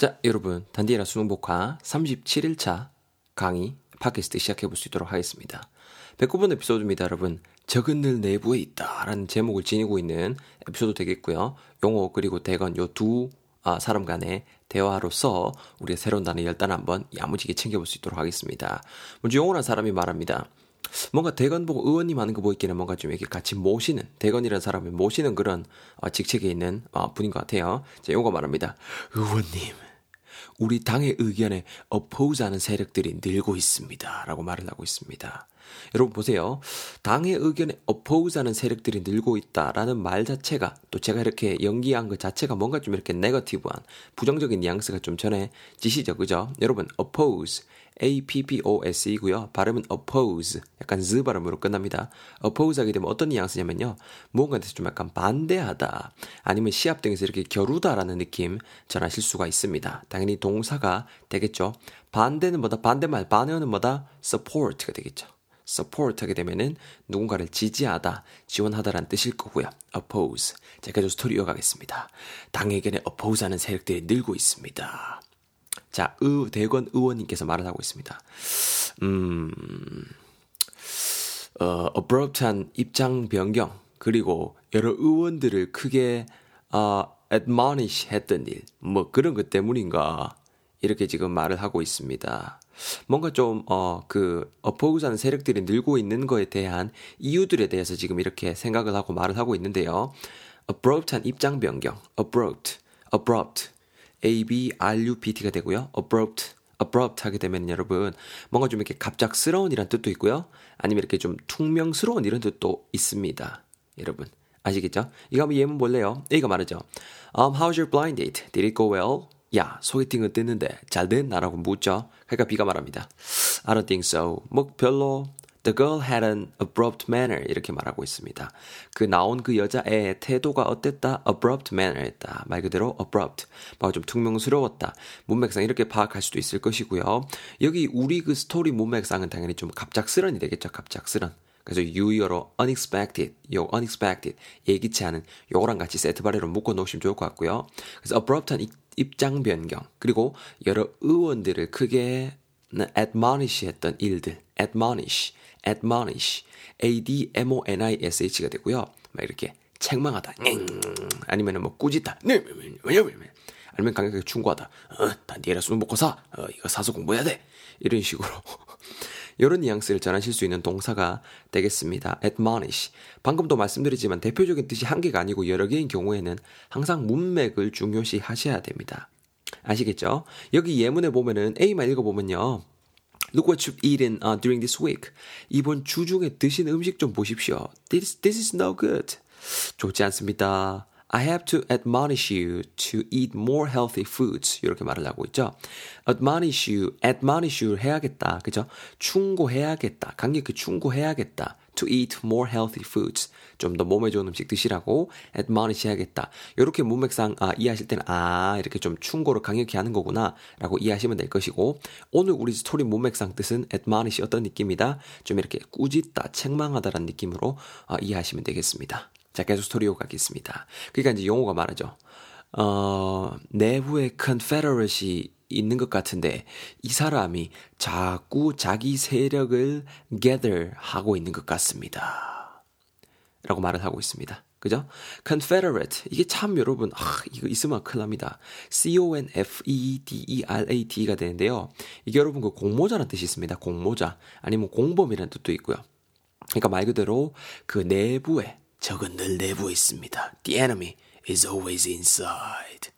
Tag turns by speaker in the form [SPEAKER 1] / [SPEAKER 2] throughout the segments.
[SPEAKER 1] 자, 여러분, 단디에라 수능복화 37일차 강의 팟캐스트 시작해볼 수 있도록 하겠습니다. 109번 에피소드입니다, 여러분. 적은 늘 내부에 있다. 라는 제목을 지니고 있는 에피소드 되겠고요. 용어 그리고 대건 요두 아, 사람 간의 대화로서 우리가 새로운 단어 열단 한번 야무지게 챙겨볼 수 있도록 하겠습니다. 먼저 용어란 사람이 말합니다. 뭔가 대건 보고 의원님 하는 거 보이기는 뭔가 좀 이렇게 같이 모시는 대건이라는 사람을 모시는 그런 어, 직책에 있는 어, 분인 것 같아요. 자, 요거 말합니다. 의원님. 우리 당의 의견에 어포즈하는 세력들이 늘고 있습니다. 라고 말을 하고 있습니다. 여러분 보세요. 당의 의견에 어포즈하는 세력들이 늘고 있다라는 말 자체가 또 제가 이렇게 연기한 것 자체가 뭔가 좀 이렇게 네거티브한 부정적인 뉘앙스가 좀 전해지시죠. 그죠? 여러분 oppose A-P-P-O-S-이고요. 발음은 oppose, 약간 z 발음으로 끝납니다. oppose 하게 되면 어떤 뉘앙스냐면요. 무언가에 대해서 좀 약간 반대하다, 아니면 시합 등에서 이렇게 겨루다라는 느낌 전하실 수가 있습니다. 당연히 동사가 되겠죠. 반대는 뭐다? 반대말, 반대어는 뭐다? support가 되겠죠. Support 하게 되면은 누군가를 지지하다, 지원하다라는 뜻일 거고요. oppose. 자, 계속 스토리 이어가겠습니다. 당에게는 oppose 하는 세력들이 늘고 있습니다. 자, 의, 대권 의원님께서 말을 하고 있습니다. 음, 어, abrupt한 입장 변경, 그리고 여러 의원들을 크게, 어, admonish 했던 일, 뭐 그런 것 때문인가, 이렇게 지금 말을 하고 있습니다. 뭔가 좀, 어, 그, 어포우자는 세력들이 늘고 있는 거에 대한 이유들에 대해서 지금 이렇게 생각을 하고 말을 하고 있는데요. abrupt한 입장 변경, abrupt, abrupt. abrupt가 되고요. abrupt, abrupt 하게 되면 여러분 뭔가 좀 이렇게 갑작스러운 이란 뜻도 있고요. 아니면 이렇게 좀 퉁명스러운 이런 뜻도 있습니다. 여러분 아시겠죠? 이거 한번 예문 볼래요? A가 말하죠. Um, how's your blind date? Did it go well? 야, 소개팅은 뜨는데 잘 됐나라고 묻죠. 그러니까 B가 말합니다. I don't think so. 뭐 별로 The girl had an abrupt manner 이렇게 말하고 있습니다. 그 나온 그 여자의 태도가 어땠다? abrupt manner였다. 말 그대로 abrupt. 뭔가 좀 퉁명스러웠다. 문맥상 이렇게 파악할 수도 있을 것이고요. 여기 우리 그 스토리 문맥상은 당연히 좀 갑작스런이 되겠죠. 갑작스런. 그래서 유의어로 unexpected, 요 unexpected 예기치 않은 요거랑 같이 세트 발레로 묶어 놓으시면 좋을 것 같고요. 그래서 abrupt한 입장 변경 그리고 여러 의원들을 크게 admonish 했던 일들, admonish admonish, a-d-m-o-n-i-s-h가 되고요. 막 이렇게 책망하다, 아니면은 뭐 꾸짖다, 아니면 강력하게 충고하다, 어, 난 니라 술 먹고 사, 어, 이거 사서 공부해야 돼, 이런 식으로 이런 뉘앙스를 전하실 수 있는 동사가 되겠습니다. admonish. 방금도 말씀드리지만 대표적인 뜻이 한 개가 아니고 여러 개인 경우에는 항상 문맥을 중요시 하셔야 됩니다. 아시겠죠? 여기 예문에 보면은 A만 읽어보면요. Look what you've eaten uh, during this week. 이번 주 중에 드신 음식 좀 보십시오. This, this is no good. 좋지 않습니다. I have to admonish you to eat more healthy foods. 이렇게 말을 하고 있죠. admonish you, admonish you 해야겠다. 그죠? 충고해야겠다. 강력히 충고해야겠다. to eat more healthy foods. 좀 더 몸에 좋은 음식 드시라고 admonish 해야겠다. 이렇게 문맥상 아, 이해하실 때는 아 이렇게 좀 충고를 강력히 하는 거구나 라고 이해하시면 될 것이고 오늘 우리 스토리 문맥상 뜻은 admonish 어떤 느낌이다? 좀 이렇게 꾸짖다, 책망하다라는 느낌으로 어, 이해하시면 되겠습니다. 자, 계속 스토리오 가겠습니다. 그러니까 이제 용어가 말하죠. 어, 내부에 컨페더러시 있는 것 같은데 이 사람이 자꾸 자기 세력을 gather 하고 있는 것 같습니다. 라고 말을 하고 있습니다. 그죠? Confederate. 이게 참 여러분, 아, 이거 있으면 큰일 납니다. C-O-N-F-E-D-E-R-A-T가 되는데요. 이게 여러분 그 공모자라는 뜻이 있습니다. 공모자. 아니면 공범이라는 뜻도 있고요. 그러니까 말 그대로 그 내부에, 적은 늘 내부에 있습니다. The enemy is always inside.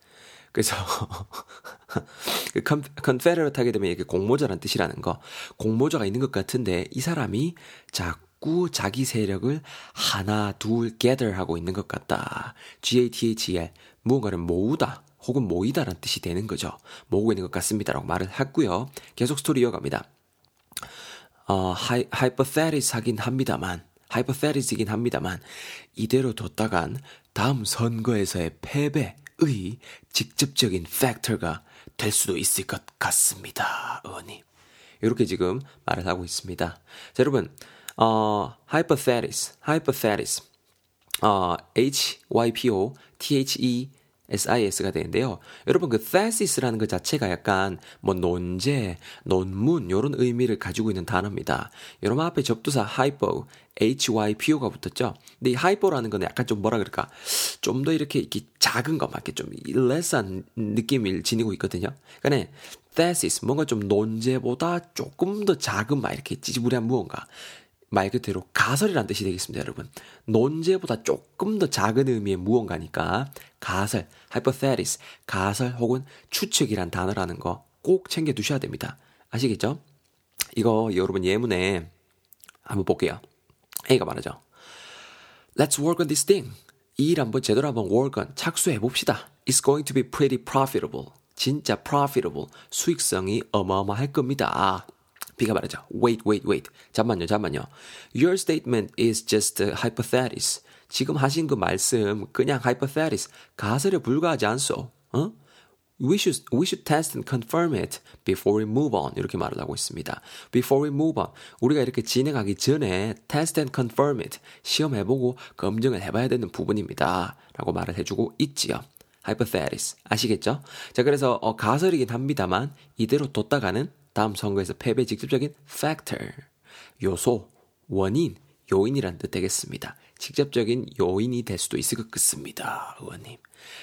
[SPEAKER 1] 그래서 그 컨페더레이트 하게 되면 이게 공모자라는 뜻이라는 거. 공모자가 있는 것 같은데 이 사람이 자꾸 자기 세력을 하나 둘 gather 하고 있는 것 같다. G-A-T-H-E-R 무언가를 모으다 혹은 모이다라는 뜻이 되는 거죠. 모으고 있는 것 같습니다라고 말을 했고요. 계속 스토리 이어갑니다. 어, hy, hypothesis 하긴 합니다만 hypothetic이긴 합니다만 이대로 뒀다간 다음 선거에서의 패배 의 직접적인 factor가 될 수도 있을 것 같습니다. 의원님. 이렇게 지금 말을 하고 있습니다. 자, 여러분, 어, hypothesis, hypothesis, 어, H-Y-P-O, T-H-E, SIS가 되는데요. 여러분 그 thesis라는 것 자체가 약간 뭐 논제, 논문 요런 의미를 가지고 있는 단어입니다. 여러분 앞에 접두사 hypo, HYPO가 붙었죠. 근데 이 hypo라는 건 약간 좀 뭐라 그럴까? 좀 더 이렇게, 이렇게 작은 것 맞게 좀 less한 느낌을 지니고 있거든요. 그러니까 thesis 뭔가 좀 논제보다 조금 더 작은 막 이렇게 찌지부리한 무언가 말 그대로 가설이란 뜻이 되겠습니다, 여러분. 논제보다 조금 더 작은 의미의 무언가니까 가설, hypothesis, 가설 혹은 추측이란 단어라는 거 꼭 챙겨 두셔야 됩니다. 아시겠죠? 이거 여러분 예문에 한번 볼게요. A가 말하죠. Let's work on this thing. 이 일 한번 제대로 한번 work on, 착수해 봅시다. It's going to be pretty profitable. 진짜 profitable. 수익성이 어마어마할 겁니다. B가 말하죠. Wait, wait, wait. 잠만요, 잠만요. Your statement is just hypothesis. 지금 하신 그 말씀 그냥 hypothesis. 가설에 불과하지 않소. 어? We should, we should test and confirm it before we move on. 이렇게 말을 하고 있습니다. Before we move on. 우리가 이렇게 진행하기 전에 test and confirm it. 시험해보고 검증을 해봐야 되는 부분입니다. 라고 말을 해주고 있지요. hypothesis. 아시겠죠? 자, 그래서 어, 가설이긴 합니다만 이대로 뒀다가는 다음 선거에서 패배 직접적인 factor, 요소, 원인, 요인이란 뜻 되겠습니다. 직접적인 요인이 될 수도 있을 것 같습니다, 의원님.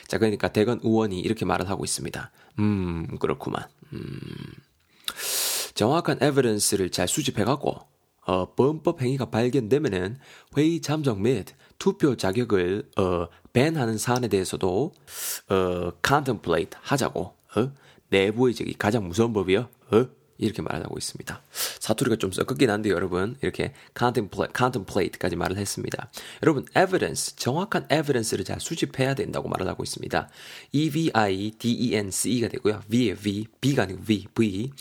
[SPEAKER 1] 자, 그러니까 대건 의원이 이렇게 말을 하고 있습니다. 음, 그렇구만. 음. 정확한 에비던스를 잘 수집해갖고 어, 범법 행위가 발견되면은 회의 참석 및 투표 자격을 어, 밴하는 사안에 대해서도 어, contemplate 하자고. 어? 내부의 적이 가장 무서운 법이요. 어? 이렇게 말하고 있습니다. 사투리가 좀 섞였긴 한데 여러분 이렇게 contemplate, contemplate까지 말을 했습니다. 여러분 evidence 정확한 evidence를 잘 수집해야 된다고 말을 하고 있습니다. E V I D E N C E가 되고요. V의 V, B가 아니고 V, V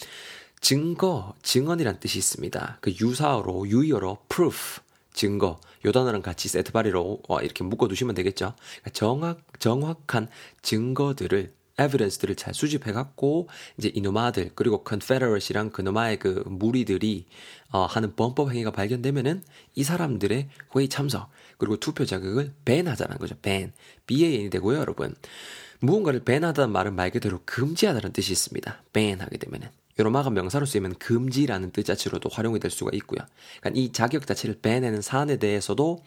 [SPEAKER 1] 증거, 증언이란 뜻이 있습니다. 그 유사어로 유의어로 proof 증거 요 단어랑 같이 세트바리로 어, 이렇게 묶어두시면 되겠죠. 그러니까 정확 정확한 증거들을 evidence들을 잘 수집해갖고 이제 이노마들 그리고 confederate이랑 그노마의 그 무리들이 어, 하는 범법 행위가 발견되면은 이 사람들의 회의 참석 그리고 투표 자격을 밴하자는 거죠. 밴, ban이 되고요, 여러분. 무언가를 밴하다는 말은 말 그대로 금지하다는 뜻이 있습니다. 밴하게 되면은. 요로마가 명사로 쓰이면 금지라는 뜻 자체로도 활용이 될 수가 있고요. 그러니까 이 자격 자체를 밴하는 사안에 대해서도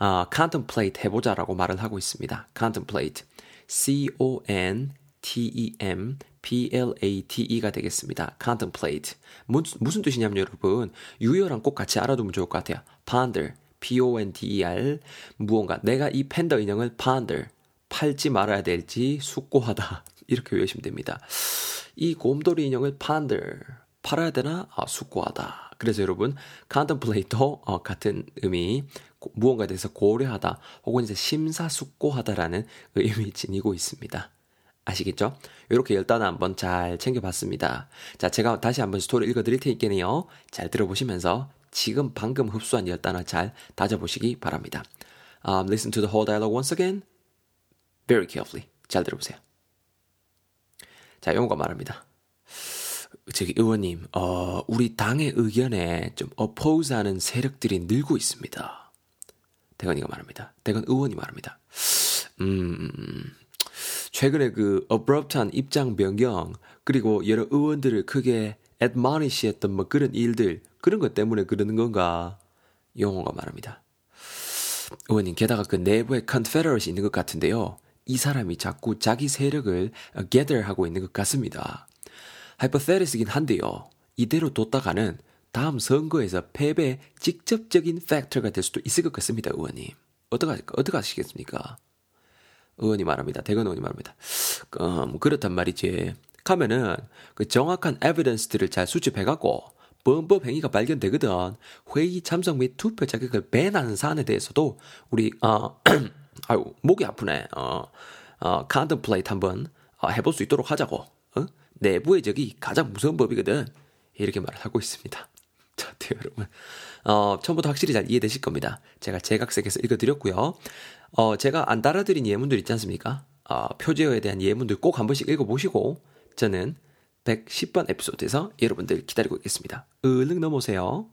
[SPEAKER 1] 어, contemplate 해보자라고 말을 하고 있습니다. contemplate. C-O-N T-E-M P-L-A-T-E가 되겠습니다. contemplate. 무슨, 무슨 뜻이냐면 여러분, 유효랑 꼭 같이 알아두면 좋을 것 같아요. ponder, P-O-N-D-E-R. 무언가, 내가 이 팬더 인형을 ponder, 팔지 말아야 될지 숙고하다. 이렇게 외우시면 됩니다. 이 곰돌이 인형을 ponder, 팔아야 되나? 아, 숙고하다. 그래서 여러분, contemplate도 어, 같은 의미, 무언가에 대해서 고려하다, 혹은 이제 심사숙고하다라는 의미 지니고 있습니다. 아시겠죠? 이렇게 열 단어 한번 잘 챙겨봤습니다. 자, 제가 다시 한번 스토리 읽어드릴 테니까요. 잘 들어보시면서 지금 방금 흡수한 열 단어 잘 다져보시기 바랍니다. Um, listen to the whole dialogue once again. Very carefully. 잘 들어보세요. 자, 영어가 말합니다. 저기 의원님, 어, 우리 당의 의견에 좀 oppose하는 세력들이 늘고 있습니다. 대건이가 말합니다. 대건 의원이 말합니다. 음, 최근에 그 abrupt한 입장 변경 그리고 여러 의원들을 크게 admonish했던 뭐 그런 일들 그런 것 때문에 그러는 건가 영어가 말합니다. 의원님 게다가 그 내부에 confederate이 있는 것 같은데요. 이 사람이 자꾸 자기 세력을 gather 하고 있는 것 같습니다. Hypothetic이긴 한데요. 이대로 뒀다가는 다음 선거에서 패배 직접적인 팩터가 될 수도 있을 것 같습니다, 의원님. 어떡하, 어떡하시겠습니까? 의원이 말합니다. 대건 의원이 말합니다. 음, 그렇단 말이지. 가면은 그 정확한 에비던스들을 잘 수집해갖고 범법 행위가 발견되거든. 회의 참석 및 투표 자격을 배나는 사안에 대해서도 우리 어 아유 목이 아프네. 어, 어 컨템플레이트 한번 어, 해볼 수 있도록 하자고. 어? 내부의 적이 가장 무서운 법이거든. 이렇게 말을 하고 있습니다. 자, 네, 여러분. 어, 처음부터 확실히 잘 이해되실 겁니다. 제가 제각색에서 읽어드렸고요. 어, 제가 안 달아드린 예문들 있지 않습니까? 어, 표제어에 대한 예문들 꼭 한 번씩 읽어보시고 저는 110번 에피소드에서 여러분들 기다리고 있겠습니다. 얼른 넘어오세요.